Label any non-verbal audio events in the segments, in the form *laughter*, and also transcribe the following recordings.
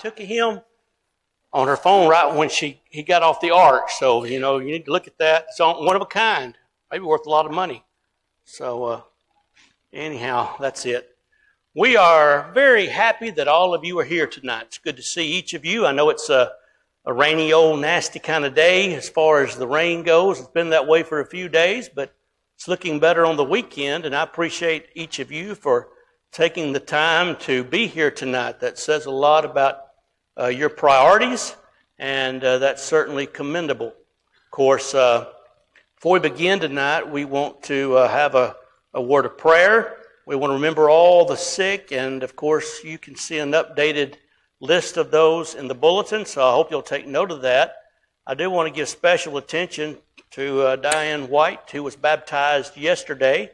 took him on her phone right when she he got off the ark. So you know you need to look at that. It's on, one of a kind, maybe worth a lot of money. So uh, anyhow, that's it. We are very happy that all of you are here tonight. It's good to see each of you. I know it's a, a rainy, old, nasty kind of day as far as the rain goes. It's been that way for a few days, but it's looking better on the weekend, and I appreciate each of you for taking the time to be here tonight. That says a lot about uh, your priorities, and uh, that's certainly commendable. Of course, uh, before we begin tonight, we want to uh, have a, a word of prayer. We want to remember all the sick, and of course, you can see an updated list of those in the bulletin, so I hope you'll take note of that. I do want to give special attention to uh, Diane White, who was baptized yesterday,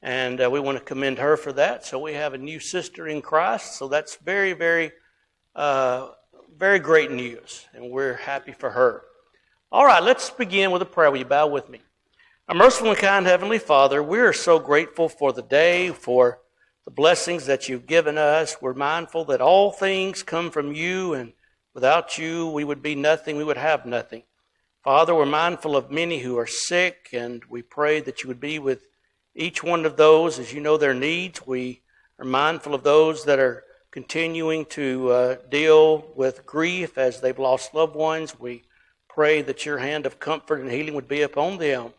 and uh, we want to commend her for that. So we have a new sister in Christ, so that's very, very uh, very great news, and we're happy for her. All right, let's begin with a prayer. Will you bow with me? Our merciful and kind Heavenly Father, we are so grateful for the day, for the blessings that you've given us. We're mindful that all things come from you, and without you, we would be nothing, we would have nothing. Father, we're mindful of many who are sick, and we pray that you would be with each one of those as you know their needs. We are mindful of those that are continuing to uh, deal with grief as they've lost loved ones. We pray that your hand of comfort and healing would be upon them.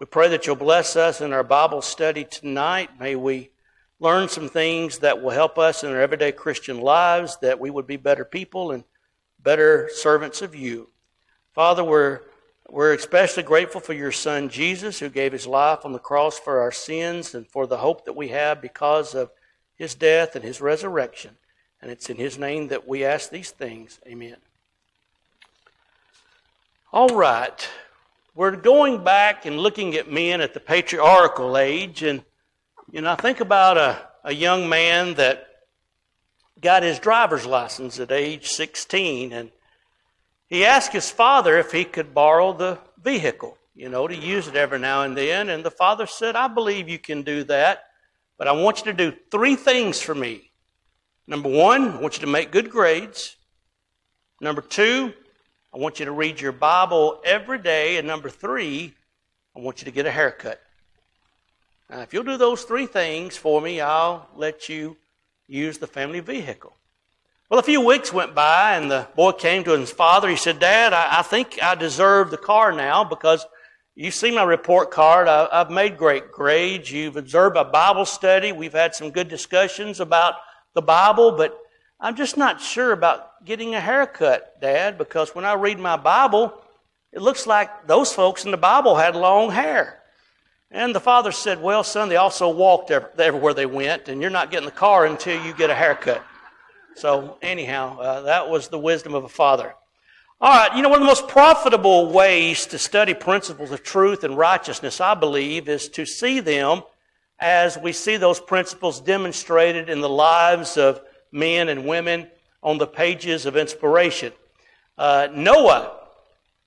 We pray that you'll bless us in our Bible study tonight. May we learn some things that will help us in our everyday Christian lives, that we would be better people and better servants of you. Father, we're, we're especially grateful for your Son Jesus, who gave his life on the cross for our sins and for the hope that we have because of his death and his resurrection. And it's in his name that we ask these things. Amen. All right. We're going back and looking at men at the patriarchal age. And, you know, I think about a, a young man that got his driver's license at age 16. And he asked his father if he could borrow the vehicle, you know, to use it every now and then. And the father said, I believe you can do that. But I want you to do three things for me. Number one, I want you to make good grades. Number two, I want you to read your Bible every day. And number three, I want you to get a haircut. Now, if you'll do those three things for me, I'll let you use the family vehicle. Well, a few weeks went by, and the boy came to his father. He said, Dad, I, I think I deserve the car now because you see my report card. I, have made great grades. You've observed my Bible study. We've had some good discussions about the Bible, but I'm just not sure about getting a haircut, Dad, because when I read my Bible, it looks like those folks in the Bible had long hair. And the father said, Well, son, they also walked everywhere they went, and you're not getting the car until you get a haircut. So, anyhow, uh, that was the wisdom of a father. All right, you know, one of the most profitable ways to study principles of truth and righteousness, I believe, is to see them as we see those principles demonstrated in the lives of men and women on the pages of inspiration. Uh, Noah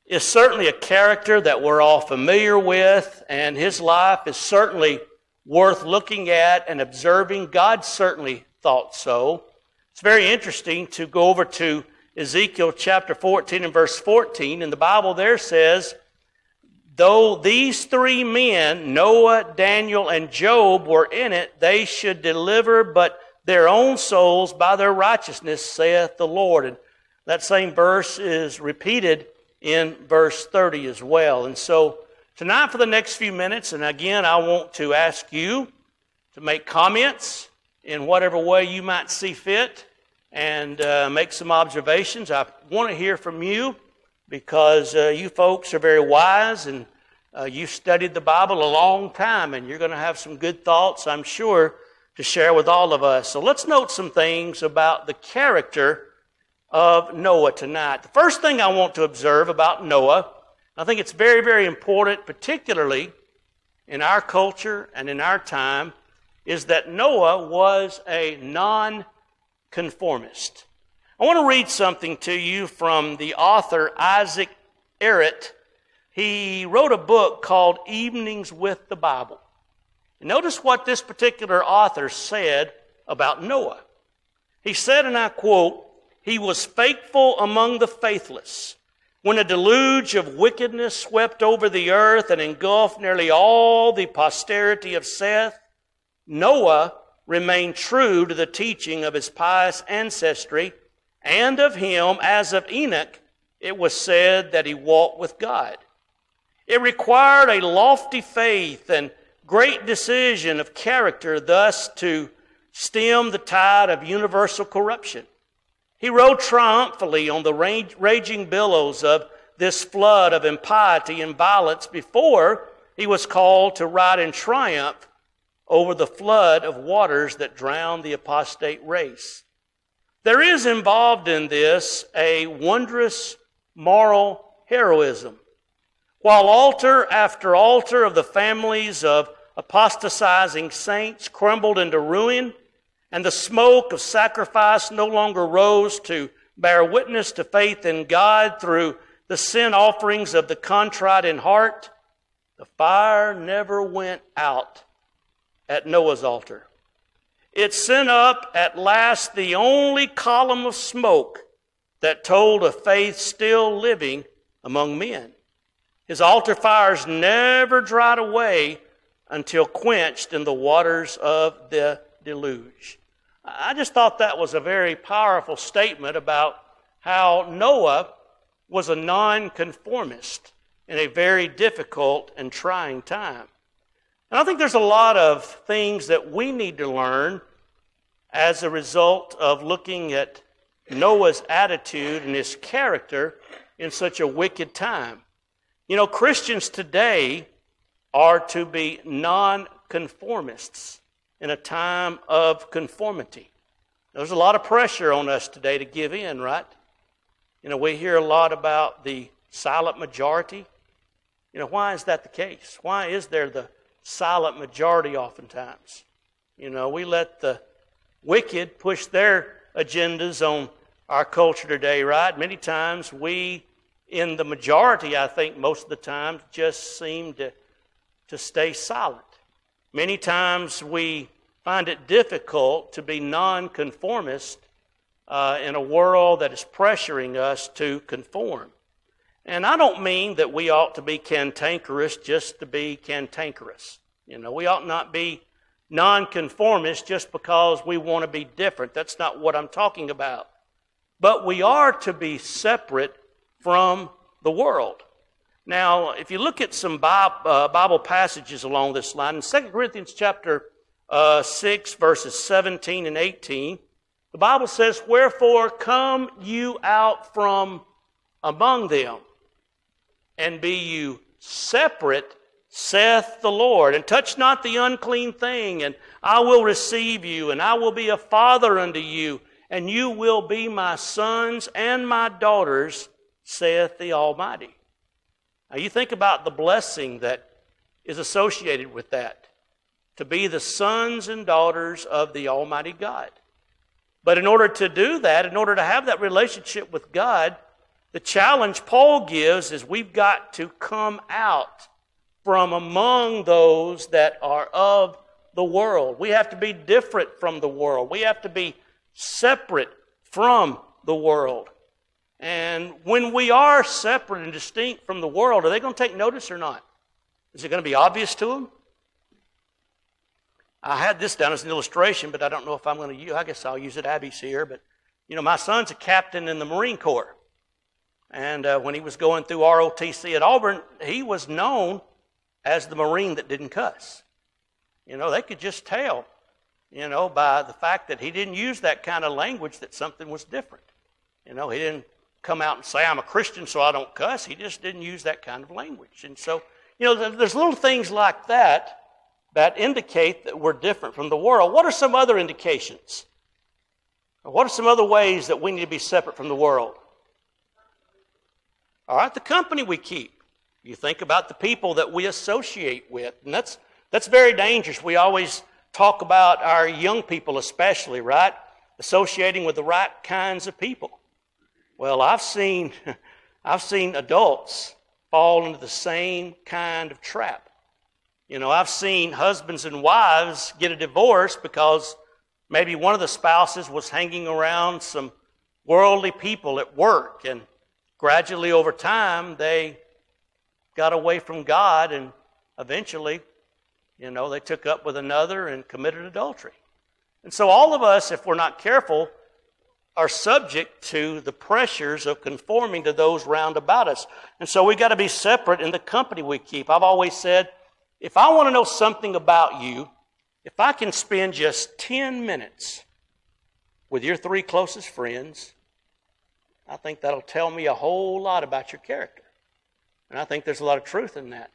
is certainly a character that we're all familiar with, and his life is certainly worth looking at and observing. God certainly thought so. It's very interesting to go over to Ezekiel chapter 14 and verse 14, and the Bible there says, Though these three men, Noah, Daniel, and Job, were in it, they should deliver but their own souls by their righteousness, saith the Lord. And that same verse is repeated in verse 30 as well. And so tonight, for the next few minutes, and again, I want to ask you to make comments in whatever way you might see fit and uh, make some observations. I want to hear from you because uh, you folks are very wise and uh, you've studied the Bible a long time and you're going to have some good thoughts, I'm sure, to share with all of us. So let's note some things about the character of Noah tonight. The first thing I want to observe about Noah, I think it's very, very important, particularly in our culture and in our time, is that Noah was a non conformist. I want to read something to you from the author Isaac Errett. He wrote a book called Evenings with the Bible. notice what this particular author said about Noah. He said, and I quote, he was faithful among the faithless. When a deluge of wickedness swept over the earth and engulfed nearly all the posterity of Seth, Noah remained true to the teaching of his pious ancestry, and of him, as of Enoch, it was said that he walked with God. It required a lofty faith and great decision of character thus to stem the tide of universal corruption. He rode triumphantly on the raging billows of this flood of impiety and violence before he was called to ride in triumph over the flood of waters that drowned the apostate race. There is involved in this a wondrous moral heroism. While altar after altar of the families of apostatizing saints crumbled into ruin, and the smoke of sacrifice no longer rose to bear witness to faith in God through the sin offerings of the contrite in heart, the fire never went out at Noah's altar. It sent up at last the only column of smoke that told of faith still living among men. His altar fires never dried away until quenched in the waters of the deluge. I just thought that was a very powerful statement about how Noah was a nonconformist in a very difficult and trying time. And I think there's a lot of things that we need to learn as a result of looking at Noah's attitude and his character in such a wicked time. You know, Christians today are to be nonconformists in a time of conformity. There's a lot of pressure on us today to give in, right? You know, we hear a lot about the silent majority. You know, why is that the case? Why is there the silent majority oftentimes. You know, we let the wicked push their agendas on our culture today, right? Many times we, in the majority, I think most of the time, just seem to, to stay silent. Many times we find it difficult to be nonconformist uh, in a world that is pressuring us to conform. And I don't mean that we ought to be cantankerous just to be cantankerous. You know, we ought not be nonconformist just because we want to be different. That's not what I'm talking about. But we are to be separate from the world. Now, if you look at some uh, Bible passages along this line, in 2 Corinthians chapter uh, 6, verses 17 and 18, the Bible says, Wherefore come you out from among them and be you separate, saith the Lord, and touch not the unclean thing, and I will receive you, and I will be a father unto you, and you will be my sons and my daughters, saith the Almighty. Now you think about the blessing that is associated with that to be the sons and daughters of the Almighty God. But in order to do that, in order to have that relationship with God, the challenge Paul gives is we've got to come out from among those that are of the world. We have to be different from the world. We have to be separate from the world. And when we are separate and distinct from the world, are they going to take notice or not? Is it going to be obvious to them? I had this down as an illustration, but I don't know if I'm going to use. I guess I'll use it. Abby's here, but you know, my son's a captain in the Marine Corps. And uh, when he was going through ROTC at Auburn, he was known as the Marine that didn't cuss. You know, they could just tell, you know, by the fact that he didn't use that kind of language that something was different. You know, he didn't come out and say, I'm a Christian, so I don't cuss. He just didn't use that kind of language. And so, you know, there's little things like that that indicate that we're different from the world. What are some other indications? What are some other ways that we need to be separate from the world? All right, the company we keep. You think about the people that we associate with, and that's, that's very dangerous. We always talk about our young people, especially, right? Associating with the right kinds of people. Well, I've seen, *laughs* I've seen adults fall into the same kind of trap. You know, I've seen husbands and wives get a divorce because maybe one of the spouses was hanging around some worldly people at work. And gradually over time, they got away from God and eventually, you know, they took up with another and committed adultery. And so all of us, if we're not careful, are subject to the pressures of conforming to those round about us. And so we got to be separate in the company we keep. I've always said, if I want to know something about you, if I can spend just 10 minutes with your three closest friends, I think that'll tell me a whole lot about your character. And I think there's a lot of truth in that.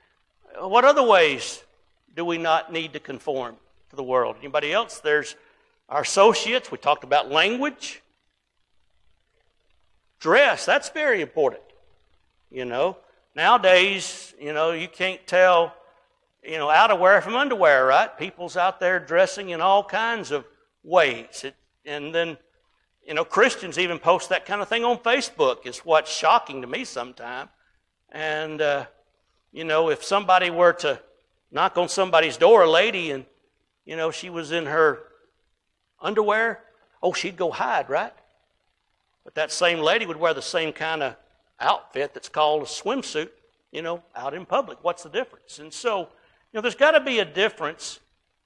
What other ways do we not need to conform to the world? Anybody else? There's our associates. We talked about language. Dress, that's very important. You know, nowadays, you know, you can't tell, you know, outerwear from underwear, right? People's out there dressing in all kinds of ways. It, and then, you know, Christians even post that kind of thing on Facebook. Is what's shocking to me sometimes. And, uh, you know, if somebody were to knock on somebody's door, a lady, and, you know, she was in her underwear, oh, she'd go hide, right? But that same lady would wear the same kind of outfit that's called a swimsuit, you know, out in public. What's the difference? And so, you know, there's got to be a difference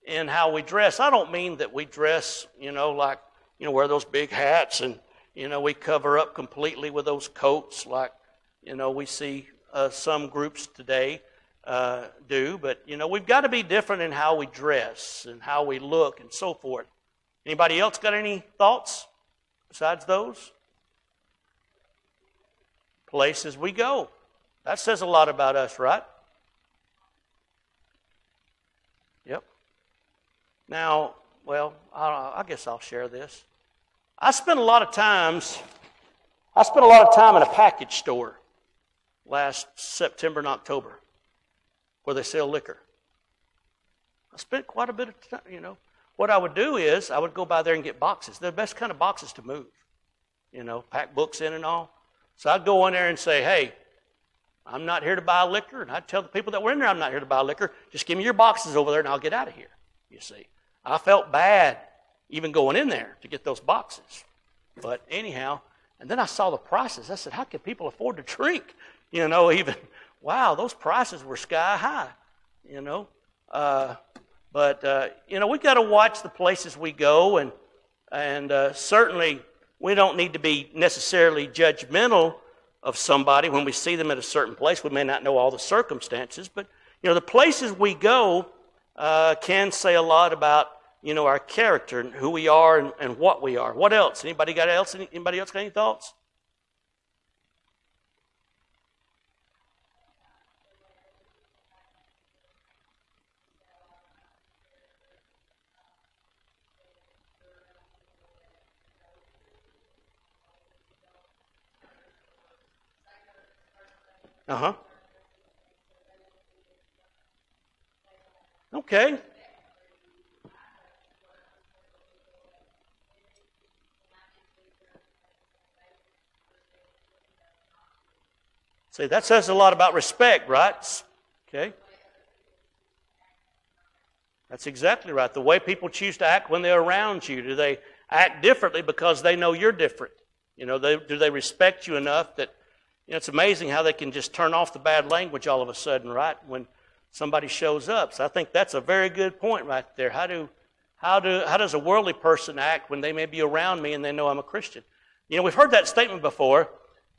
in how we dress. I don't mean that we dress, you know, like, you know, wear those big hats and, you know, we cover up completely with those coats like, you know, we see uh, some groups today uh, do. But, you know, we've got to be different in how we dress and how we look and so forth. Anybody else got any thoughts besides those? places we go. That says a lot about us, right? Yep. Now, well, I, guess I'll share this. I spent a lot of times, I spent a lot of time in a package store last September and October where they sell liquor. I spent quite a bit of time, you know. What I would do is I would go by there and get boxes. They're the best kind of boxes to move. You know, pack books in and all. So I'd go in there and say, hey, I'm not here to buy liquor. And I'd tell the people that were in there, I'm not here to buy liquor. Just give me your boxes over there and I'll get out of here. You see. I felt bad even going in there to get those boxes. But anyhow, and then I saw the prices. I said, how can people afford to drink? You know, *laughs* even, wow, those prices were sky high, you know. Uh, but, uh, you know, we've got to watch the places we go and, and uh, certainly we don't need to be necessarily judgmental of somebody when we see them at a certain place. We may not know all the circumstances, but you know the places we go uh, can say a lot about you know our character and who we are and, and what we are. What else? Anybody got else? Anybody else got any thoughts? Uh huh. Okay. See, that says a lot about respect, right? Okay. That's exactly right. The way people choose to act when they're around you, do they act differently because they know you're different? You know, they, do they respect you enough that you know, it's amazing how they can just turn off the bad language all of a sudden, right? When somebody shows up. So I think that's a very good point right there. How do how do how does a worldly person act when they may be around me and they know I'm a Christian? You know, we've heard that statement before,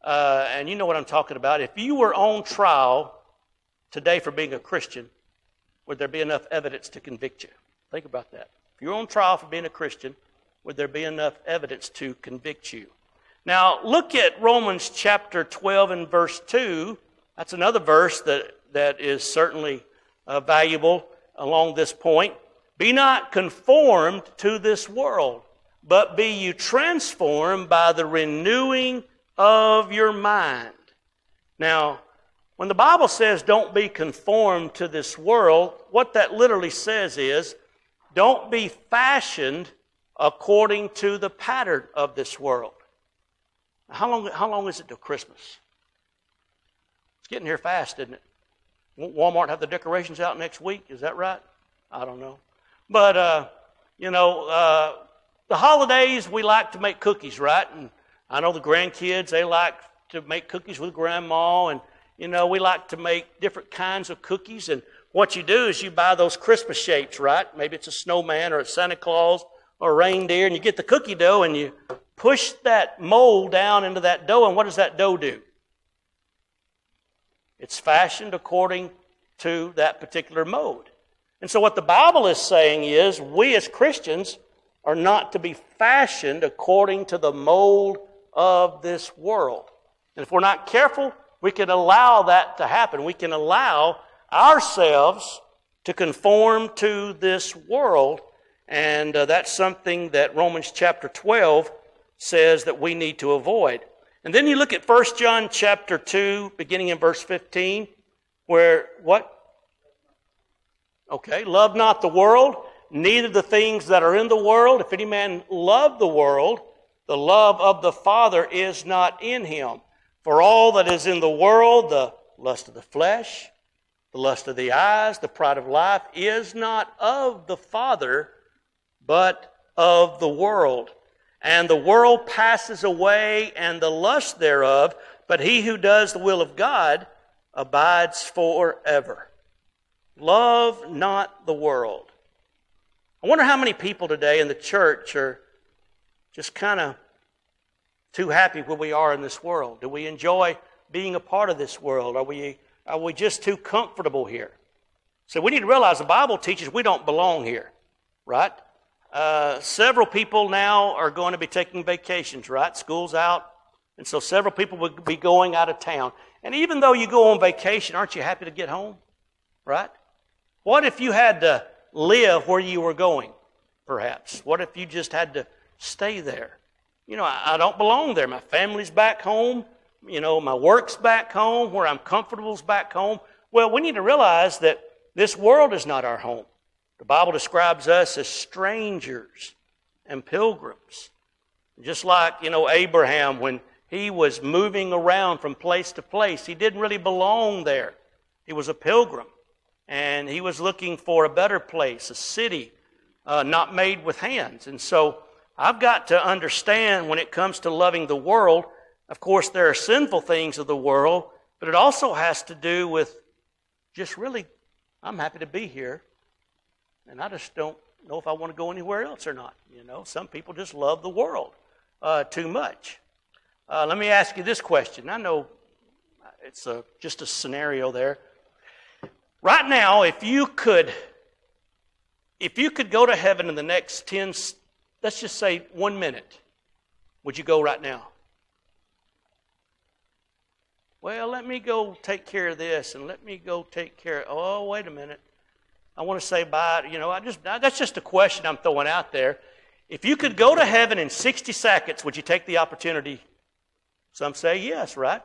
uh, and you know what I'm talking about. If you were on trial today for being a Christian, would there be enough evidence to convict you? Think about that. If you're on trial for being a Christian, would there be enough evidence to convict you? Now, look at Romans chapter 12 and verse 2. That's another verse that, that is certainly uh, valuable along this point. Be not conformed to this world, but be you transformed by the renewing of your mind. Now, when the Bible says don't be conformed to this world, what that literally says is don't be fashioned according to the pattern of this world. How long, how long is it till Christmas? It's getting here fast, isn't it? Won't Walmart have the decorations out next week? Is that right? I don't know. But, uh, you know, uh, the holidays, we like to make cookies, right? And I know the grandkids, they like to make cookies with grandma, and, you know, we like to make different kinds of cookies. And what you do is you buy those Christmas shapes, right? Maybe it's a snowman or a Santa Claus or a reindeer, and you get the cookie dough and you push that mold down into that dough, and what does that dough do? It's fashioned according to that particular mode. And so, what the Bible is saying is, we as Christians are not to be fashioned according to the mold of this world. And if we're not careful, we can allow that to happen. We can allow ourselves to conform to this world. And uh, that's something that Romans chapter 12 says that we need to avoid. And then you look at 1 John chapter 2, beginning in verse 15, where what? Okay, love not the world, neither the things that are in the world. If any man love the world, the love of the Father is not in him. For all that is in the world, the lust of the flesh, the lust of the eyes, the pride of life, is not of the Father, but of the world. And the world passes away and the lust thereof, but he who does the will of God abides forever. Love not the world. I wonder how many people today in the church are just kind of too happy where we are in this world. Do we enjoy being a part of this world? Are we, are we just too comfortable here? So we need to realize the Bible teaches we don't belong here, right? Uh, several people now are going to be taking vacations, right? School's out. And so several people will be going out of town. And even though you go on vacation, aren't you happy to get home? Right? What if you had to live where you were going, perhaps? What if you just had to stay there? You know, I, I don't belong there. My family's back home. You know, my work's back home. Where I'm comfortable is back home. Well, we need to realize that this world is not our home. The Bible describes us as strangers and pilgrims. Just like, you know, Abraham, when he was moving around from place to place, he didn't really belong there. He was a pilgrim. And he was looking for a better place, a city uh, not made with hands. And so I've got to understand when it comes to loving the world, of course, there are sinful things of the world, but it also has to do with just really, I'm happy to be here and I just don't know if I want to go anywhere else or not. You know, some people just love the world uh, too much. Uh, let me ask you this question. I know it's a, just a scenario there. Right now, if you could, if you could go to heaven in the next ten, let's just say one minute, would you go right now? Well, let me go take care of this, and let me go take care. Of, oh, wait a minute. I want to say bye. You know, I just that's just a question I'm throwing out there. If you could go to heaven in 60 seconds, would you take the opportunity? Some say yes, right?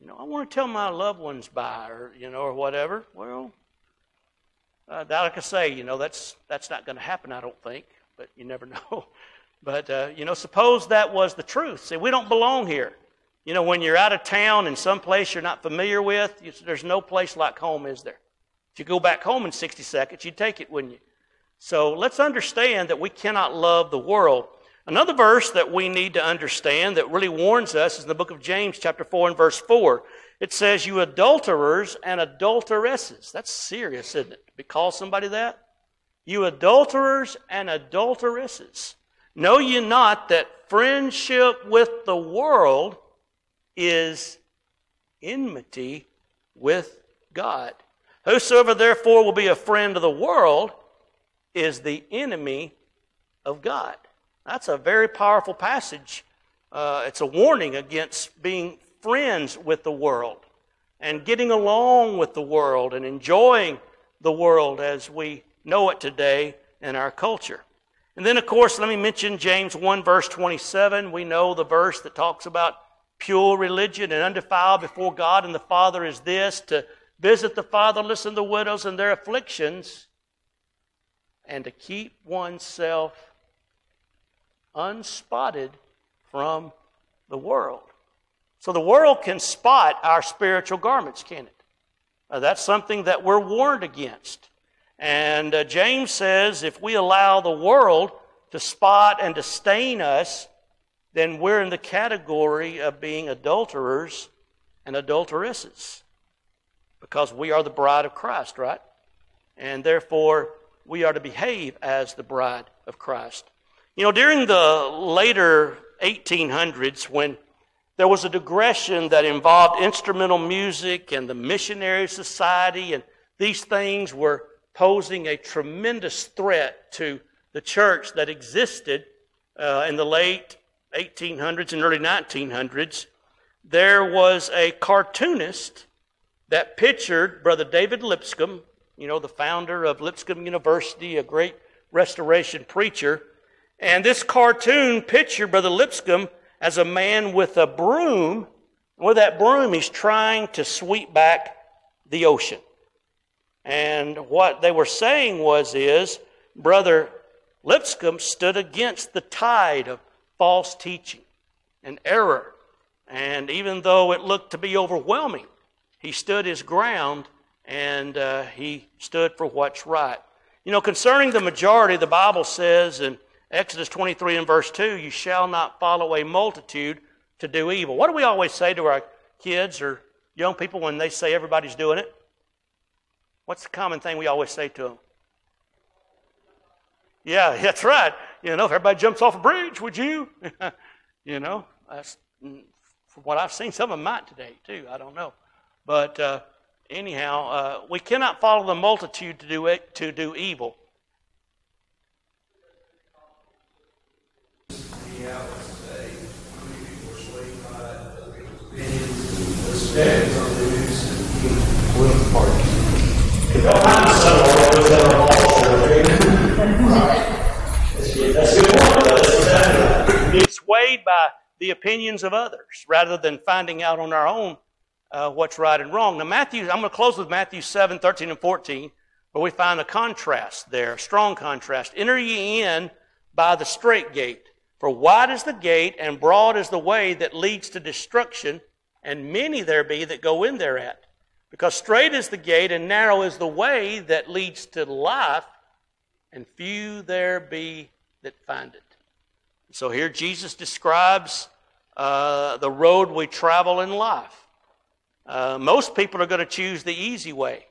You know, I want to tell my loved ones bye, or you know, or whatever. Well, uh, like I say, you know, that's that's not going to happen. I don't think, but you never *laughs* know. But uh, you know, suppose that was the truth. See, we don't belong here. You know, when you're out of town in some place you're not familiar with, you, there's no place like home, is there? If you go back home in 60 seconds, you'd take it, wouldn't you? So let's understand that we cannot love the world. Another verse that we need to understand that really warns us is in the book of James, chapter 4 and verse 4. It says, You adulterers and adulteresses. That's serious, isn't it? To call somebody that? You adulterers and adulteresses. Know ye not that friendship with the world is enmity with God? Whosoever therefore will be a friend of the world is the enemy of God. That's a very powerful passage. Uh, it's a warning against being friends with the world and getting along with the world and enjoying the world as we know it today in our culture. And then, of course, let me mention James 1, verse 27. We know the verse that talks about pure religion and undefiled before God and the Father is this to visit the fatherless and the widows in their afflictions, and to keep oneself unspotted from the world. So the world can spot our spiritual garments, can it? Uh, that's something that we're warned against. And uh, James says if we allow the world to spot and to stain us, then we're in the category of being adulterers and adulteresses because we are the bride of Christ, right? And therefore, we are to behave as the bride of Christ. You know, during the later 1800s, when there was a digression that involved instrumental music and the missionary society, and these things were posing a tremendous threat to the church that existed uh, in the late 1800s and early 1900s. There was a cartoonist that pictured Brother David Lipscomb, you know, the founder of Lipscomb University, a great restoration preacher. And this cartoon pictured Brother Lipscomb as a man with a broom. With that broom, he's trying to sweep back the ocean. And what they were saying was is Brother Lipscomb stood against the tide of false teaching and error. And even though it looked to be overwhelming, he stood his ground and uh, he stood for what's right. You know, concerning the majority, the Bible says in Exodus 23 and verse 2, you shall not follow a multitude to do evil. What do we always say to our kids or young people when they say everybody's doing it? What's the common thing we always say to them? Yeah, *laughs* that's right. You know, if everybody jumps off a bridge, would you? *laughs* you know, that's, mm, from what I've seen, some of them might today too. I don't know. But uh, anyhow, uh, we cannot follow the multitude to do it, to do evil. Being swayed by the opinions of others rather than finding out on our own uh, what's right and wrong. Now, Matthew, I'm going to close with Matthew 7, 13, and 14, where we find a contrast there, a strong contrast. Enter ye in by the straight gate, for wide is the gate, and broad is the way that leads to destruction, and many there be that go in thereat. Because straight is the gate, and narrow is the way that leads to life, and few there be that find it. So here Jesus describes uh, the road we travel in life. Uh, most people are going to choose the easy way.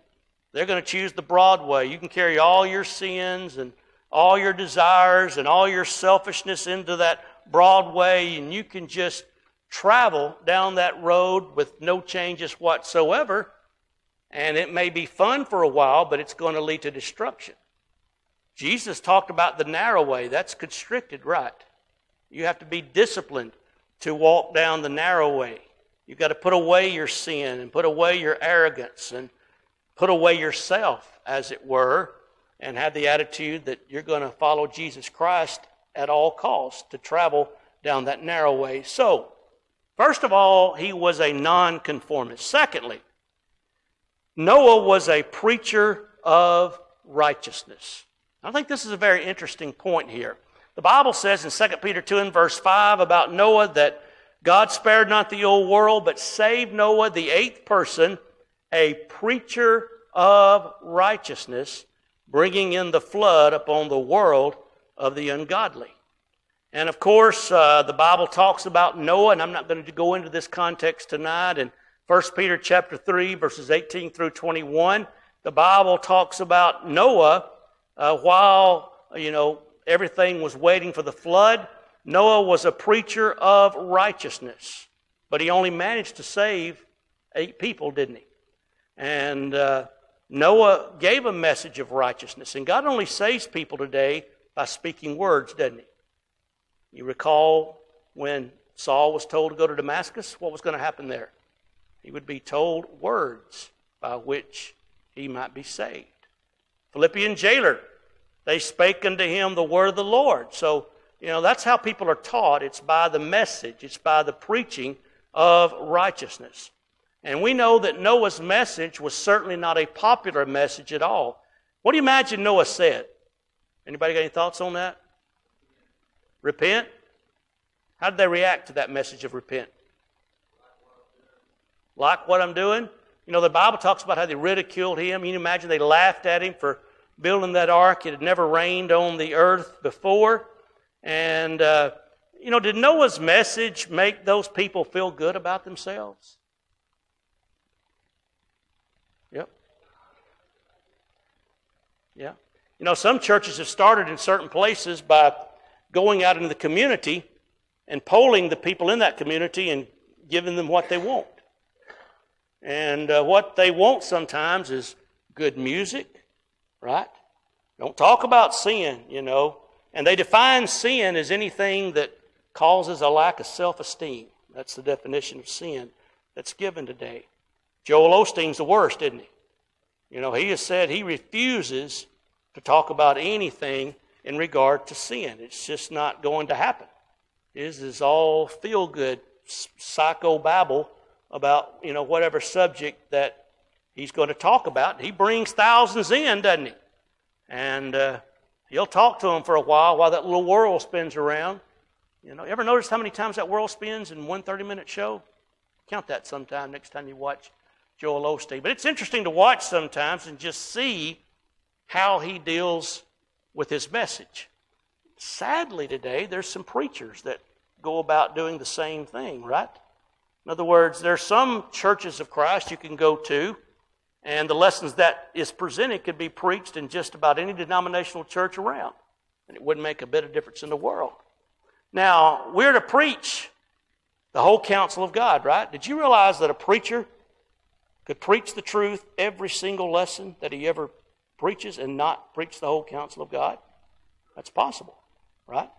They're going to choose the broad way. You can carry all your sins and all your desires and all your selfishness into that broad way, and you can just travel down that road with no changes whatsoever. And it may be fun for a while, but it's going to lead to destruction. Jesus talked about the narrow way. That's constricted, right? You have to be disciplined to walk down the narrow way. You've got to put away your sin and put away your arrogance and put away yourself, as it were, and have the attitude that you're going to follow Jesus Christ at all costs to travel down that narrow way. So, first of all, he was a nonconformist. Secondly, Noah was a preacher of righteousness. I think this is a very interesting point here. The Bible says in 2 Peter 2 and verse 5 about Noah that God spared not the old world, but saved Noah, the eighth person, a preacher of righteousness, bringing in the flood upon the world of the ungodly. And of course, uh, the Bible talks about Noah, and I'm not going to go into this context tonight. In 1 Peter chapter 3, verses 18 through 21, the Bible talks about Noah uh, while, you know, everything was waiting for the flood. Noah was a preacher of righteousness, but he only managed to save eight people, didn't he? And uh, Noah gave a message of righteousness, and God only saves people today by speaking words, doesn't he? You recall when Saul was told to go to Damascus, what was going to happen there? He would be told words by which he might be saved. Philippian jailer, they spake unto him the word of the Lord. So you know, that's how people are taught. It's by the message, it's by the preaching of righteousness. And we know that Noah's message was certainly not a popular message at all. What do you imagine Noah said? Anybody got any thoughts on that? Repent? How did they react to that message of repent? Like what I'm doing? You know, the Bible talks about how they ridiculed him. You imagine they laughed at him for building that ark. It had never rained on the earth before. And, uh, you know, did Noah's message make those people feel good about themselves? Yep. Yeah. You know, some churches have started in certain places by going out into the community and polling the people in that community and giving them what they want. And uh, what they want sometimes is good music, right? Don't talk about sin, you know. And they define sin as anything that causes a lack of self esteem. That's the definition of sin that's given today. Joel Osteen's the worst, isn't he? You know, he has said he refuses to talk about anything in regard to sin. It's just not going to happen. His is all feel good psycho babble about, you know, whatever subject that he's going to talk about. He brings thousands in, doesn't he? And uh, he'll talk to them for a while while that little world spins around. You know, ever notice how many times that world spins in one 30 minute show? Count that sometime next time you watch Joel Osteen. But it's interesting to watch sometimes and just see how he deals with his message. Sadly, today, there's some preachers that go about doing the same thing, right? In other words, there are some churches of Christ you can go to, and the lessons that is presented could be preached in just about any denominational church around, and it wouldn't make a bit of difference in the world. Now, we're to preach the whole counsel of God, right? Did you realize that a preacher could preach the truth every single lesson that he ever preaches and not preach the whole counsel of God? That's possible, right?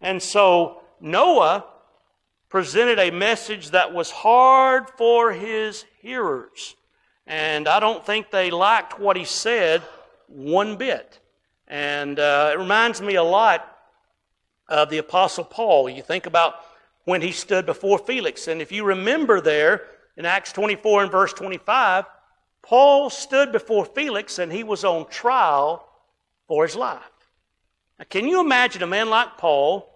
And so Noah presented a message that was hard for his hearers. And I don't think they liked what he said one bit. And uh, it reminds me a lot of the Apostle Paul. You think about when he stood before Felix. And if you remember there in Acts 24 and verse 25, Paul stood before Felix and he was on trial for his life. Now, can you imagine a man like Paul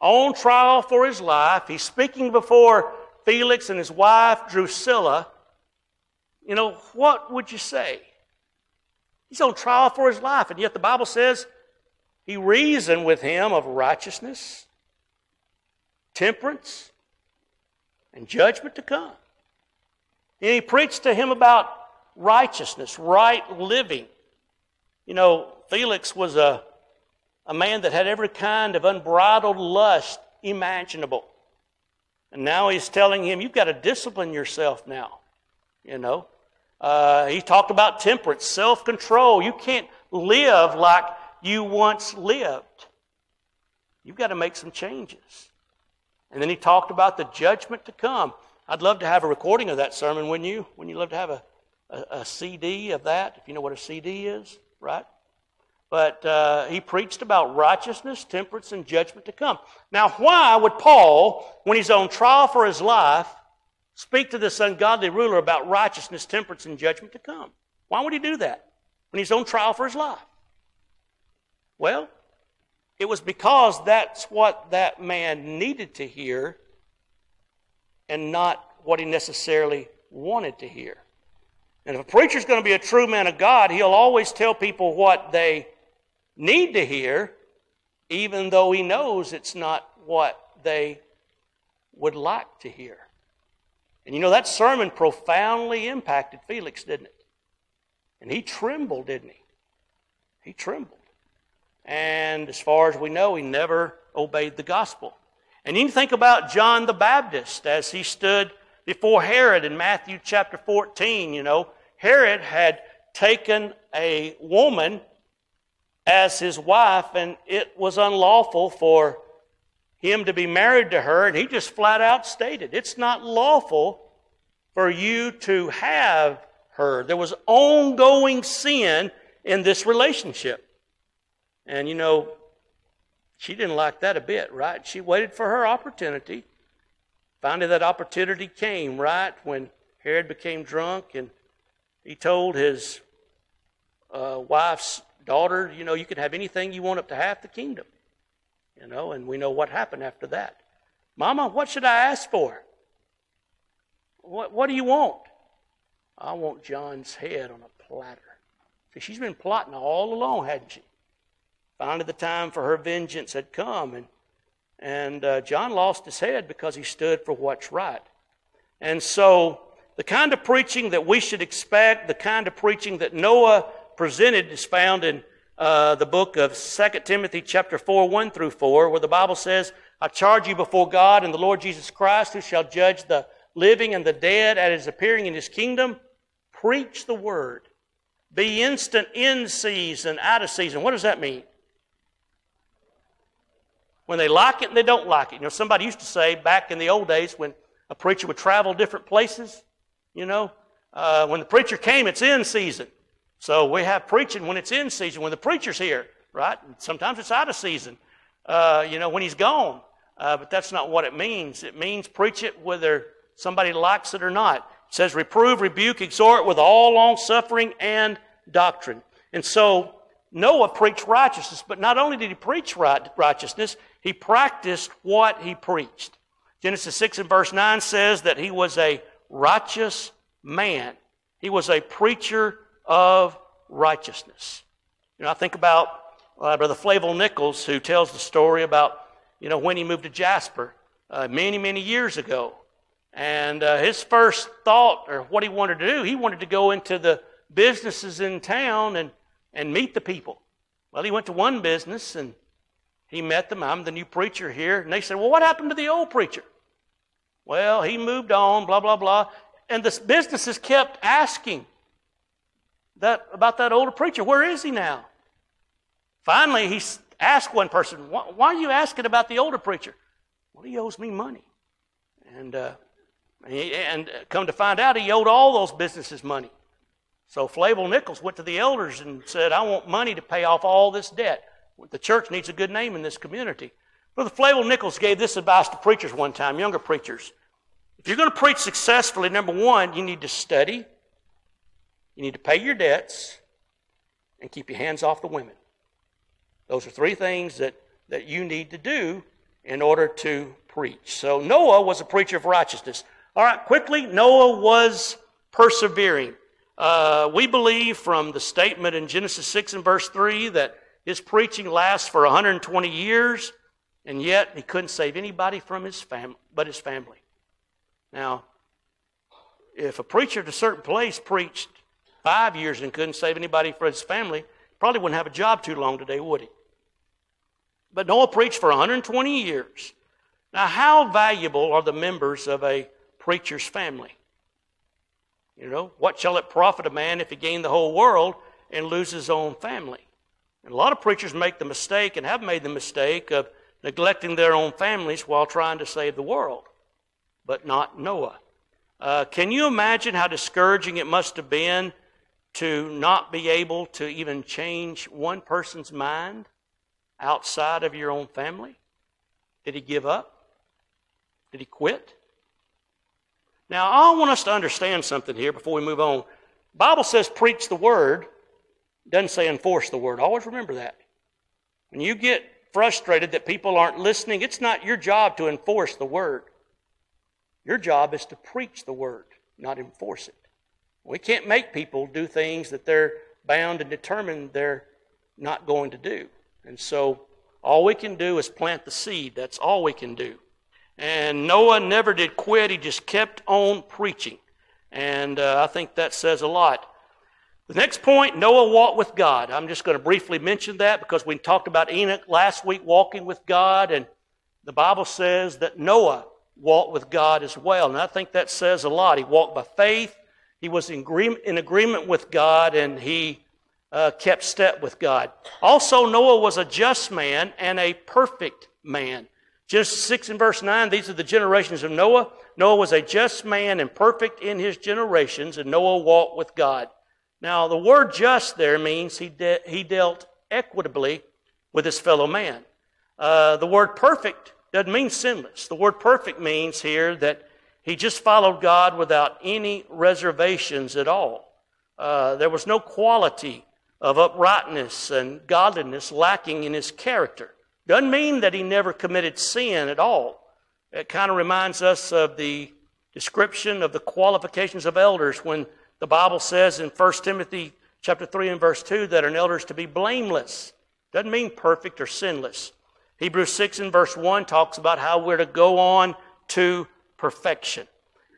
on trial for his life? He's speaking before Felix and his wife Drusilla. You know, what would you say? He's on trial for his life, and yet the Bible says he reasoned with him of righteousness, temperance, and judgment to come. And he preached to him about righteousness, right living. You know, Felix was a, a man that had every kind of unbridled lust imaginable. And now he's telling him, you've got to discipline yourself now. You know, uh, he talked about temperance, self control. You can't live like you once lived. You've got to make some changes. And then he talked about the judgment to come. I'd love to have a recording of that sermon, wouldn't you? Wouldn't you love to have a, a, a CD of that, if you know what a CD is, right? But uh, he preached about righteousness, temperance, and judgment to come. Now, why would Paul, when he's on trial for his life, speak to this ungodly ruler about righteousness, temperance, and judgment to come? Why would he do that when he's on trial for his life? Well, it was because that's what that man needed to hear and not what he necessarily wanted to hear. And if a preacher's going to be a true man of God, he'll always tell people what they need to hear, even though he knows it's not what they would like to hear. And you know, that sermon profoundly impacted Felix, didn't it? And he trembled, didn't he? He trembled. And as far as we know, he never obeyed the gospel. And you think about John the Baptist as he stood before Herod in Matthew chapter 14. You know, Herod had taken a woman as his wife, and it was unlawful for him to be married to her, and he just flat out stated it's not lawful for you to have her. There was ongoing sin in this relationship. And you know, she didn't like that a bit, right? She waited for her opportunity. Finally, that opportunity came, right, when Herod became drunk and he told his uh, wife's daughter, you know, you can have anything you want up to half the kingdom. You know, and we know what happened after that. Mama, what should I ask for? What, what do you want? I want John's head on a platter. See, she's been plotting all along, hadn't she? Finally, the time for her vengeance had come, and And uh, John lost his head because he stood for what's right. And so, the kind of preaching that we should expect, the kind of preaching that Noah presented, is found in uh, the book of 2 Timothy chapter 4, 1 through 4, where the Bible says, I charge you before God and the Lord Jesus Christ, who shall judge the living and the dead at his appearing in his kingdom. Preach the word. Be instant in season, out of season. What does that mean? When they like it and they don't like it. You know, somebody used to say back in the old days when a preacher would travel different places, you know, uh, when the preacher came, it's in season. So we have preaching when it's in season, when the preacher's here, right? Sometimes it's out of season, uh, you know, when he's gone. Uh, but that's not what it means. It means preach it whether somebody likes it or not. It says reprove, rebuke, exhort with all long suffering and doctrine. And so Noah preached righteousness, but not only did he preach right, righteousness, he practiced what he preached. Genesis 6 and verse 9 says that he was a righteous man. He was a preacher of righteousness. You know, I think about uh, Brother Flavil Nichols, who tells the story about, you know, when he moved to Jasper uh, many, many years ago. And uh, his first thought, or what he wanted to do, he wanted to go into the businesses in town and, and meet the people. Well, he went to one business and he met them. I'm the new preacher here. And they said, Well, what happened to the old preacher? Well, he moved on, blah, blah, blah. And the businesses kept asking, that, about that older preacher. Where is he now? Finally, he asked one person, why, why, are you asking about the older preacher? Well, he owes me money. And, uh, and come to find out, he owed all those businesses money. So Flavil Nichols went to the elders and said, I want money to pay off all this debt. The church needs a good name in this community. Brother Flavil Nichols gave this advice to preachers one time, younger preachers. If you're going to preach successfully, number one, you need to study, you need to pay your debts and keep your hands off the women. Those are three things that, that you need to do in order to preach. So Noah was a preacher of righteousness. All right, quickly, Noah was persevering. Uh, we believe from the statement in Genesis 6 and verse 3 that his preaching lasts for 120 years, and yet he couldn't save anybody from his family but his family. Now, if a preacher at a certain place preached five years and couldn't save anybody for his family, probably wouldn't have a job too long today, would he? But Noah preached for 120 years. Now, how valuable are the members of a preacher's family? You know, what shall it profit a man if he gain the whole world and lose his own family? And a lot of preachers make the mistake and have made the mistake of neglecting their own families while trying to save the world, but not Noah. Uh, can you imagine how discouraging it must have been to not be able to even change one person's mind outside of your own family? Did he give up? Did he quit? Now, I want us to understand something here before we move on. Bible says preach the word, doesn't say enforce the word. Always remember that. When you get frustrated that people aren't listening, it's not your job to enforce the word. Your job is to preach the word, not enforce it. We can't make people do things that they're bound and determined they're not going to do. And so all we can do is plant the seed. That's all we can do. And Noah never did quit, he just kept on preaching. And uh, I think that says a lot. The next point Noah walked with God. I'm just going to briefly mention that because we talked about Enoch last week walking with God, and the Bible says that Noah walked with God as well. And I think that says a lot. He walked by faith, he was in agreement, in agreement with God and he uh, kept step with God. Also, Noah was a just man and a perfect man. Genesis 6 and verse 9, these are the generations of Noah. Noah was a just man and perfect in his generations, and Noah walked with God. Now, the word just there means he, de- he dealt equitably with his fellow man. Uh, the word perfect doesn't mean sinless. The word perfect means here that he just followed God without any reservations at all. Uh, there was no quality of uprightness and godliness lacking in his character. Doesn't mean that he never committed sin at all. It kind of reminds us of the description of the qualifications of elders when the Bible says in 1 Timothy chapter 3 and verse 2 that an elder is to be blameless. Doesn't mean perfect or sinless. Hebrews 6 and verse 1 talks about how we're to go on to perfection.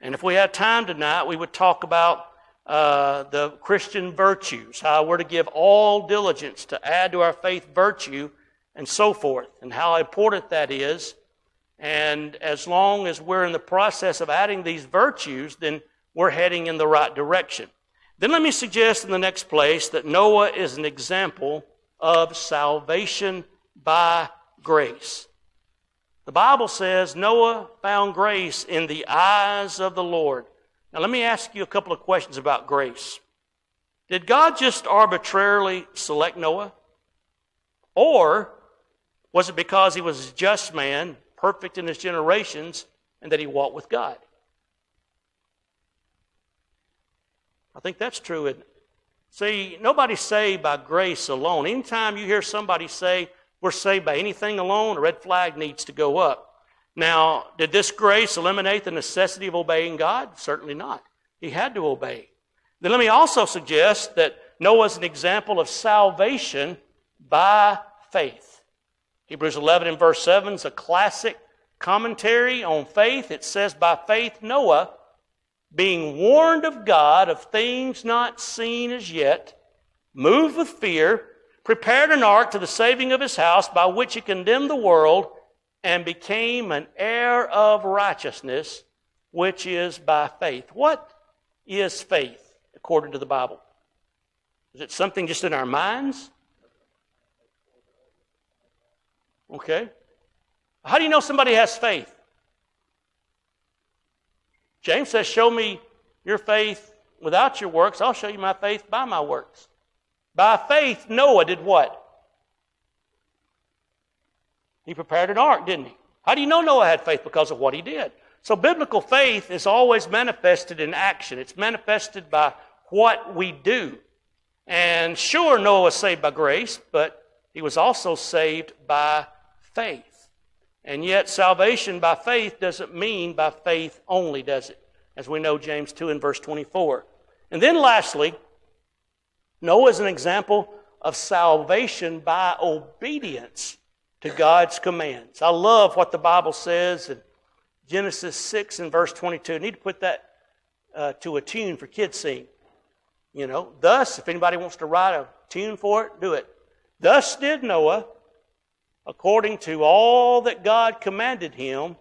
And if we had time tonight, we would talk about uh, the Christian virtues, how we're to give all diligence to add to our faith virtue, and so forth, and how important that is. And as long as we're in the process of adding these virtues, then we're heading in the right direction. Then let me suggest in the next place that Noah is an example of salvation by grace. The Bible says Noah found grace in the eyes of the Lord. Now, let me ask you a couple of questions about grace. Did God just arbitrarily select Noah? Or was it because he was a just man, perfect in his generations, and that he walked with God? I think that's true, it? See, nobody's saved by grace alone. Anytime you hear somebody say, we're saved by anything alone, a red flag needs to go up. Now, did this grace eliminate the necessity of obeying God? Certainly not. He had to obey. Then let me also suggest that Noah is an example of salvation by faith. Hebrews 11 and verse 7 is a classic commentary on faith. It says, By faith, Noah, being warned of God of things not seen as yet, moved with fear, prepared an ark to the saving of his house, by which he condemned the world and became an heir of righteousness, which is by faith. What is faith according to the Bible? Is it something just in our minds? Okay. How do you know somebody has faith? James says, Show me your faith without your works. I'll show you my faith by my works. By faith, Noah did what? He prepared an ark, didn't he? How do you know Noah had faith? Because of what he did. So biblical faith is always manifested in action. It's manifested by what we do. And sure, Noah was saved by grace, but he was also saved by faith. And yet, salvation by faith doesn't mean by faith only, does it? As we know, James 2 and verse 24. And then, lastly, Noah is an example of salvation by obedience to God's commands. I love what the Bible says in Genesis 6 and verse 22. I need to put that uh, to a tune for kids sing. You know, thus, if anybody wants to write a tune for it, do it. Thus did Noah, according to all that God commanded him,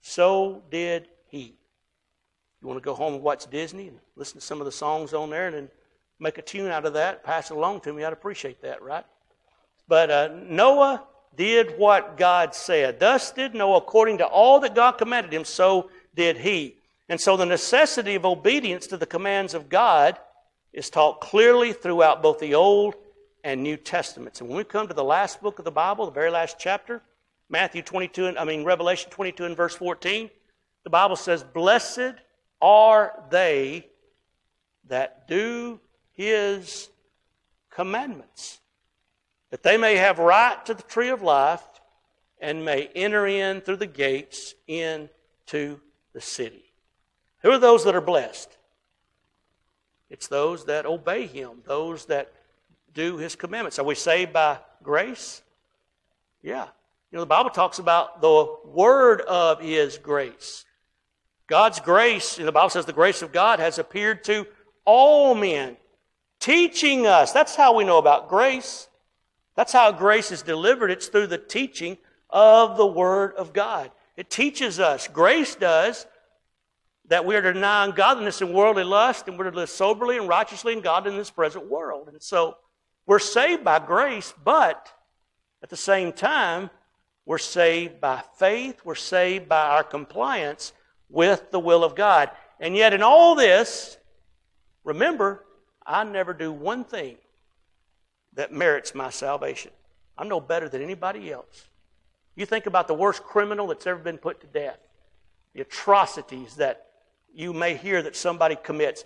so did he. You want to go home and watch Disney and listen to some of the songs on there and then make a tune out of that, pass it along to me, I'd appreciate that, right? But uh, Noah did what God said. Thus did Noah, according to all that God commanded him, so did he. And so the necessity of obedience to the commands of God is taught clearly throughout both the Old and New Testaments. And when we come to the last book of the Bible, the very last chapter, Matthew 22, and, I mean Revelation 22 and verse 14, the Bible says, Blessed are they that do his commandments, that they may have right to the tree of life and may enter in through the gates into the city. Who are those that are blessed? It's those that obey him, those that do his commandments. Are we saved by grace? Yeah. You know, the Bible talks about the word of his grace. God's grace, the Bible says the grace of God has appeared to all men teaching us. That's how we know about grace. That's how grace is delivered. It's through the teaching of the Word of God. It teaches us, grace does, that we are to deny ungodliness and worldly lust, and we're to live soberly and righteously in God in this present world. And so we're saved by grace, but at the same time, we're saved by faith, we're saved by our compliance with the will of God. And yet, in all this, remember, I never do one thing that merits my salvation. I'm no better than anybody else. You think about the worst criminal that's ever been put to death, the atrocities that you may hear that somebody commits.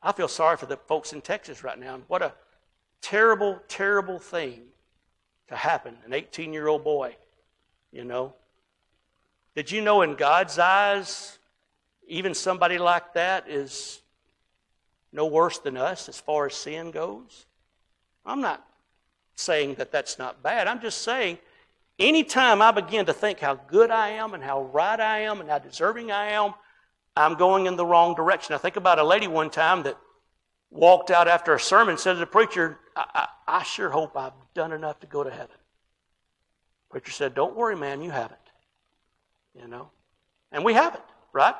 I feel sorry for the folks in Texas right now. What a terrible, terrible thing to happen. An 18 year old boy, you know. Did you know in God's eyes, even somebody like that is no worse than us as far as sin goes? I'm not saying that that's not bad. I'm just saying anytime I begin to think how good I am and how right I am and how deserving I am, I'm going in the wrong direction. I think about a lady one time that walked out after a sermon and said to the preacher, I, I, I sure hope I've done enough to go to heaven. Preacher said, Don't worry, man, you haven't. You know? And we haven't, right?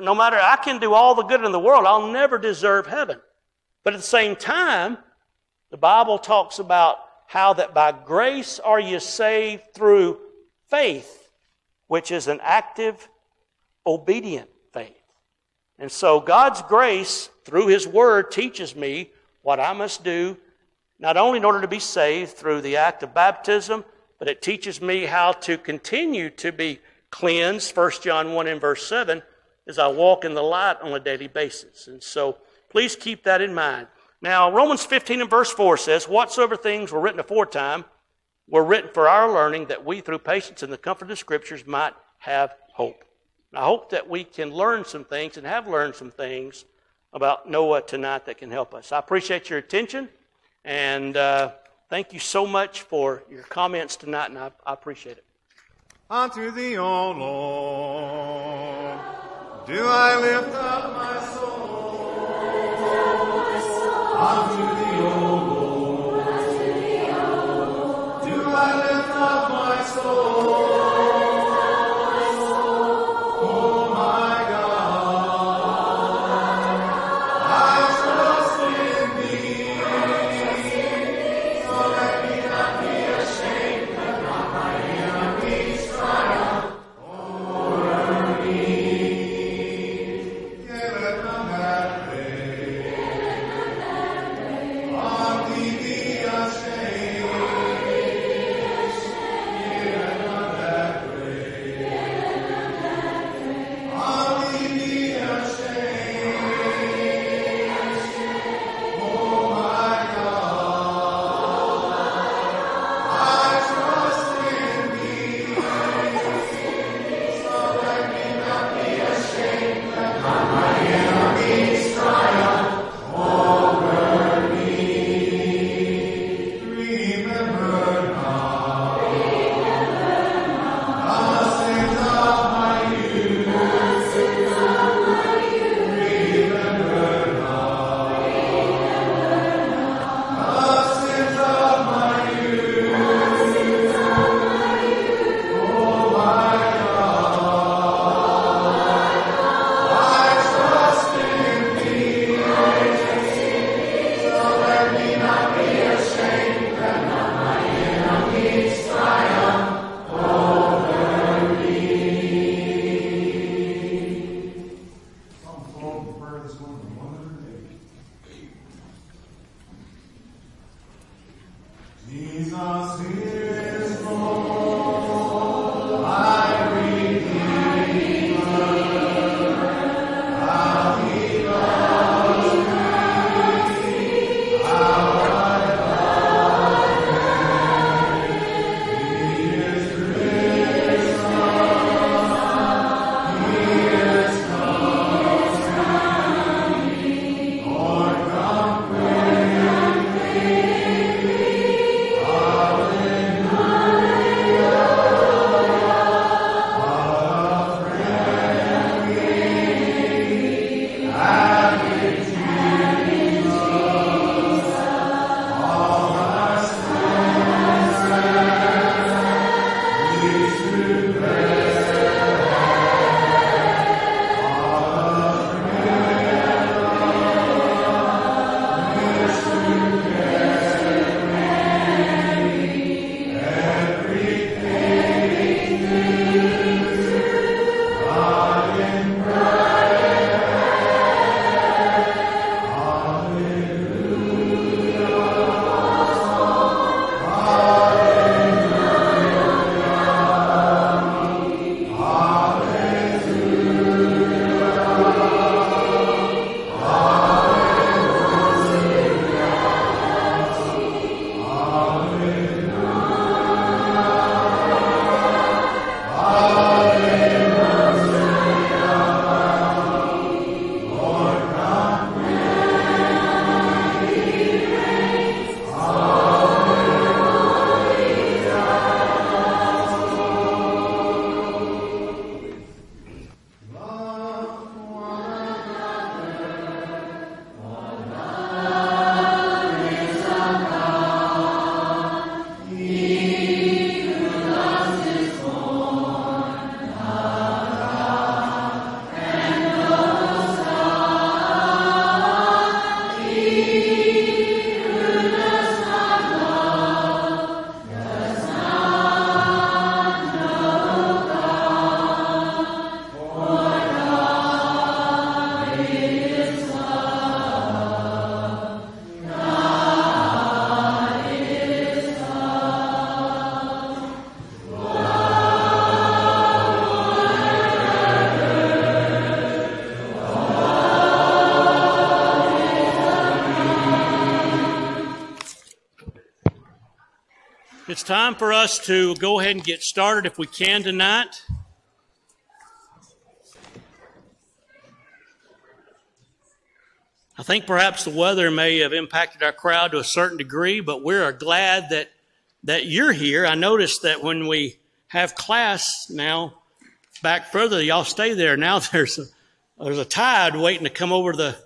No matter, I can do all the good in the world, I'll never deserve heaven. But at the same time, the Bible talks about how that by grace are you saved through faith, which is an active, obedient faith. And so God's grace through His Word teaches me what I must do, not only in order to be saved through the act of baptism, but it teaches me how to continue to be cleansed, 1 John 1 and verse 7, as I walk in the light on a daily basis. And so please keep that in mind. Now, Romans 15 and verse 4 says, Whatsoever things were written aforetime were written for our learning, that we, through patience and the comfort of the Scriptures, might have hope. I hope that we can learn some things and have learned some things about Noah tonight that can help us. I appreciate your attention and uh, thank you so much for your comments tonight, and I, I appreciate it. Unto thee, O Lord, do I lift up my soul. Unto thee, O Lord, do I lift up my soul. Time for us to go ahead and get started if we can tonight. I think perhaps the weather may have impacted our crowd to a certain degree, but we are glad that, that you're here. I noticed that when we have class now back further, y'all stay there. Now *laughs* there's a, there's a tide waiting to come over the,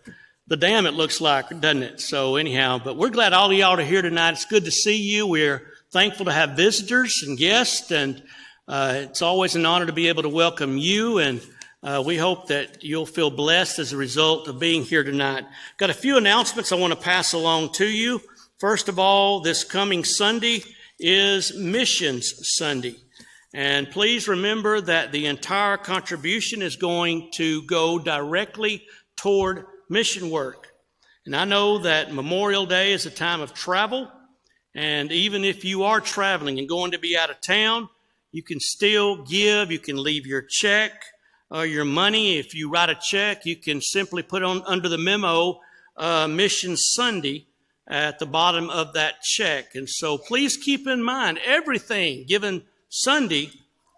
the dam, it looks like, doesn't it? So anyhow, but we're glad all of y'all are here tonight. It's good to see you. We're thankful to have visitors and guests, and uh, it's always an honor to be able to welcome you and uh, we hope that you'll feel blessed as a result of being here tonight. Got a few announcements I want to pass along to you. First of all, this coming Sunday is Missions Sunday. And please remember that the entire contribution is going to go directly toward mission work. And I know that Memorial Day is a time of travel. And even if you are traveling and going to be out of town, you can still give, you can leave your check or your money. If you write a check, you can simply put on under the memo uh, Mission Sunday at the bottom of that check. And so please keep in mind everything given Sunday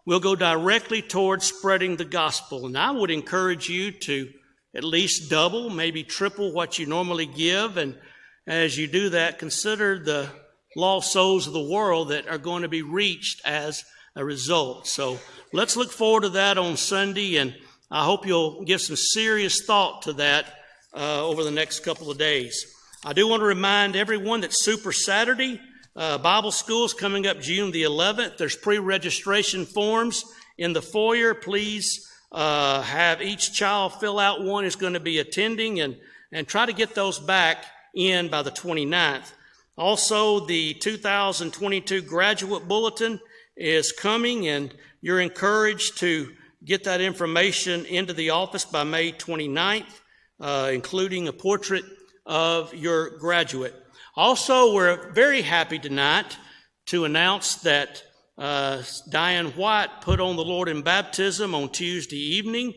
will go directly towards spreading the gospel. And I would encourage you to at least double, maybe triple what you normally give. And as you do that, consider the lost souls of the world that are going to be reached as a result. So let's look forward to that on Sunday, and I hope you'll give some serious thought to that uh, over the next couple of days. I do want to remind everyone that Super Saturday uh, Bible School is coming up June the 11th. There's pre registration forms in the foyer. Please uh, have each child fill out one who's going to be attending and, and try to get those back in by the 29th. Also, the 2022 graduate bulletin is coming, and you're encouraged to get that information into the office by May 29th, uh, including a portrait of your graduate. Also, we're very happy tonight to announce that uh, Diane White put on the Lord in baptism on Tuesday evening.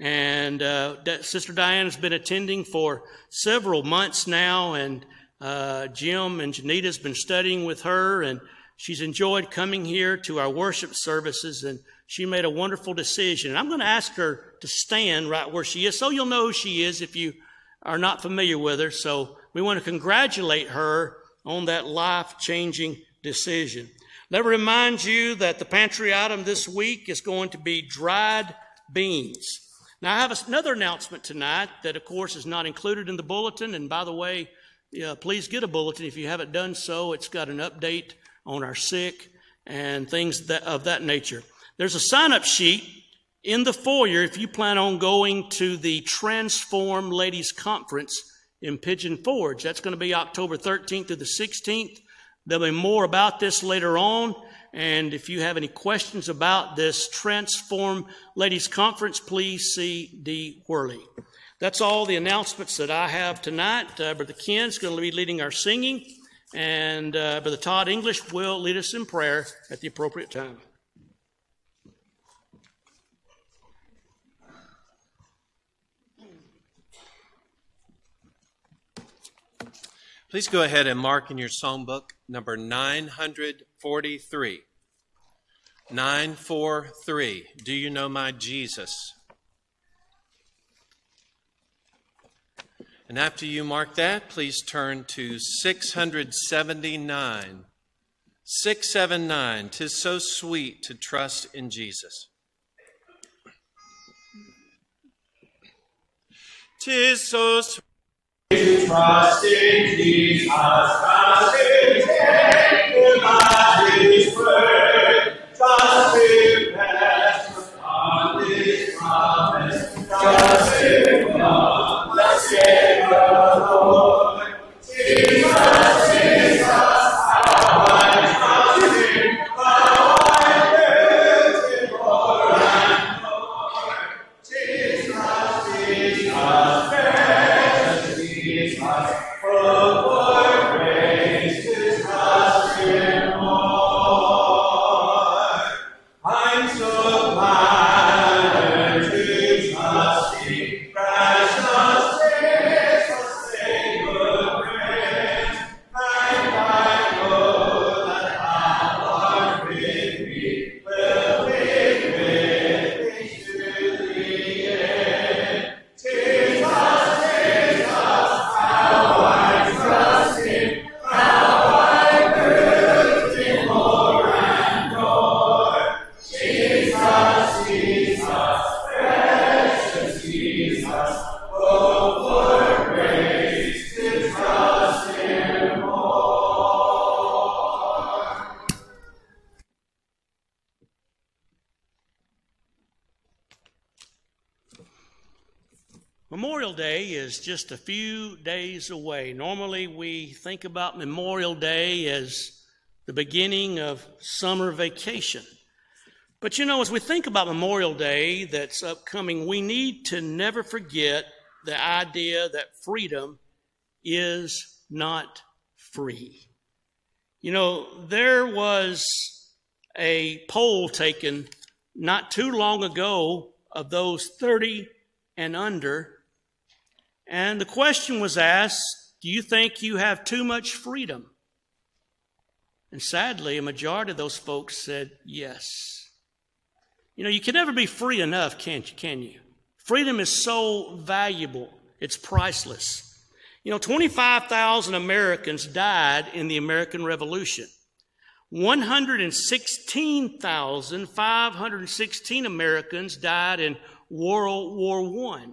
And uh, Sister Diane has been attending for several months now, and uh, Jim and Janita's been studying with her, and She's enjoyed coming here to our worship services and she made a wonderful decision. And I'm going to ask her to stand right where she is so you'll know who she is if you are not familiar with her. So we want to congratulate her on that life changing decision. Let me remind you that the pantry item this week is going to be dried beans. Now, I have another announcement tonight that, of course, is not included in the bulletin. And by the way, yeah, please get a bulletin if you haven't done so. It's got an update on our sick and things that, of that nature. There's a sign up sheet in the foyer if you plan on going to the Transform Ladies Conference in Pigeon Forge. That's going to be October 13th to the 16th. There'll be more about this later on. And if you have any questions about this Transform Ladies Conference, please see D. Worley. That's all the announcements that I have tonight. Uh, Brother Ken's going to be leading our singing. And uh, Brother Todd English will lead us in prayer at the appropriate time. Please go ahead and mark in your songbook number 943. 943. Do you know my Jesus? And after you mark that, please turn to 679. 679. Tis so sweet to trust in Jesus. Tis so sweet to trust in Jesus, trust in His word, trust in just a few days away. Normally, we think about Memorial Day as the beginning of summer vacation. But you know, as we think about Memorial Day that's upcoming, we need to never forget the idea that freedom is not free. You know, there was a poll taken not too long ago of those 30 and under and the question was asked Do you think you have too much freedom? And sadly, a majority of those folks said yes. You know, you can never be free enough, can't you? Can you? Freedom is so valuable, it's priceless. You know, 25,000 Americans died in the American Revolution. 116,516 Americans died in World War I.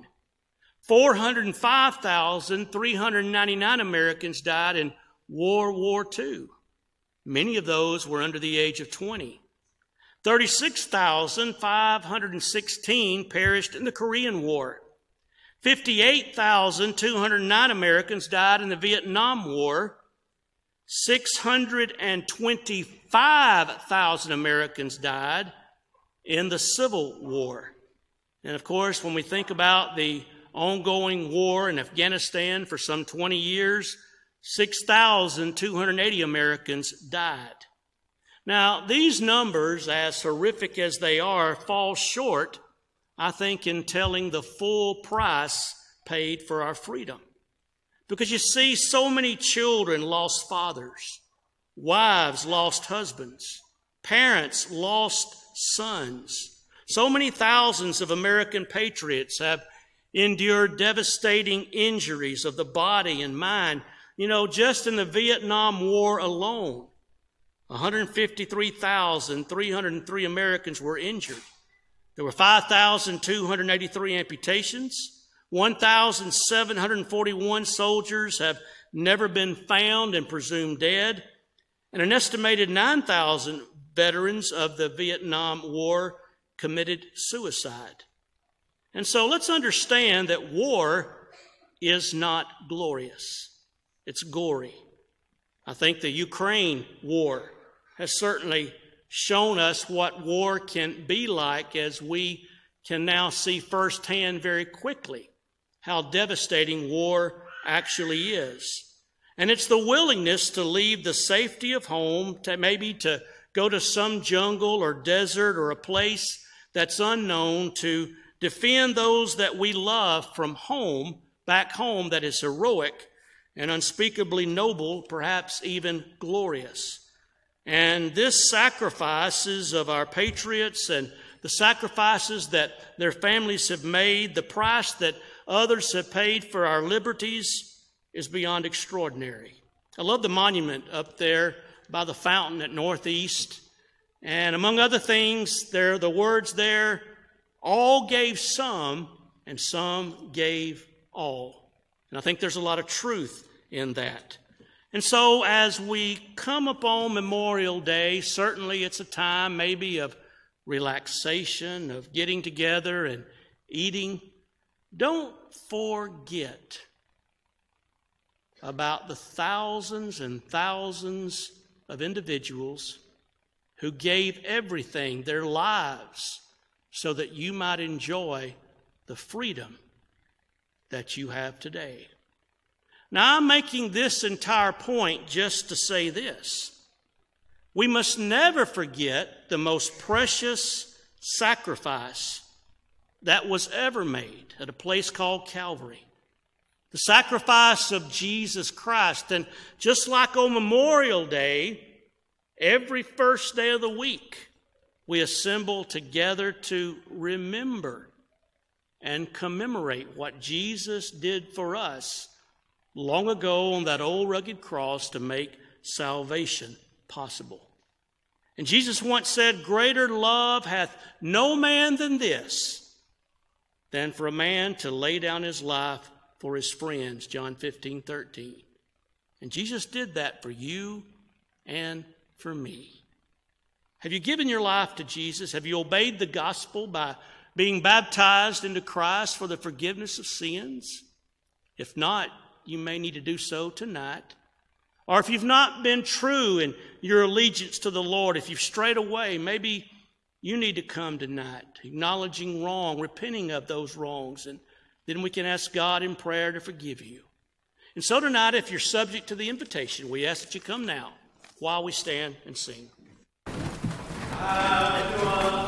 405,399 Americans died in World War II. Many of those were under the age of 20. 36,516 perished in the Korean War. 58,209 Americans died in the Vietnam War. 625,000 Americans died in the Civil War. And of course, when we think about the ongoing war in Afghanistan for some 20 years, 6,280 Americans died. Now, these numbers, as horrific as they are, fall short, I think, in telling the full price paid for our freedom. Because you see, so many children lost fathers, wives lost husbands, parents lost sons. So many thousands of American patriots have endured devastating injuries of the body and mind. You know, just in the Vietnam War alone, 153,303 Americans were injured. There were 5,283 amputations. 1,741 soldiers have never been found and presumed dead. And an estimated 9,000 veterans of the Vietnam War committed suicide. And so let's understand that war is not glorious, it's gory. I think the Ukraine war has certainly shown us what war can be like as we can now see firsthand very quickly how devastating war actually is. And it's the willingness to leave the safety of home, to maybe to go to some jungle or desert or a place that's unknown to defend those that we love from home, back home, that is heroic and unspeakably noble, perhaps even glorious. And this sacrifices of our patriots and the sacrifices that their families have made, the price that others have paid for our liberties is beyond extraordinary. I love the monument up there by the fountain at Northeast. And among other things, there are the words there all gave some, and some gave all. And I think there's a lot of truth in that. And so, as we come upon Memorial Day, certainly it's a time maybe of relaxation, of getting together and eating. Don't forget about the thousands and thousands of individuals who gave everything, their lives, so that you might enjoy the freedom that you have today. Now, I'm making this entire point just to say this. We must never forget the most precious sacrifice that was ever made at a place called Calvary. The sacrifice of Jesus Christ. And just like on Memorial Day, every first day of the week, we assemble together to remember and commemorate what Jesus did for us long ago on that old rugged cross to make salvation possible. And Jesus once said, Greater love hath no man than this, than for a man to lay down his life for his friends. John 15, 13. And Jesus did that for you and for me. Have you given your life to Jesus? Have you obeyed the gospel by being baptized into Christ for the forgiveness of sins? If not, you may need to do so tonight. Or if you've not been true in your allegiance to the Lord, if you've strayed away, maybe you need to come tonight, acknowledging wrong, repenting of those wrongs, and then we can ask God in prayer to forgive you. And so tonight, if you're subject to the invitation, we ask that you come now while we stand and sing. Let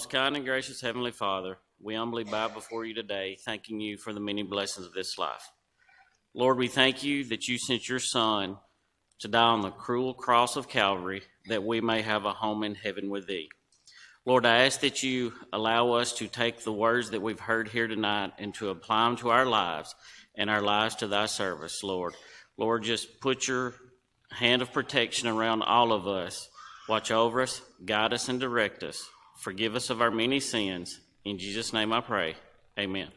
most kind and gracious Heavenly Father, we humbly bow before you today, thanking you for the many blessings of this life. Lord, we thank you that you sent your Son to die on the cruel cross of Calvary that we may have a home in heaven with thee. Lord, I ask that you allow us to take the words that we've heard here tonight and to apply them to our lives and our lives to thy service, Lord. Lord, just put your hand of protection around all of us. Watch over us, guide us, and direct us. Forgive us of our many sins. In Jesus' name I pray. Amen.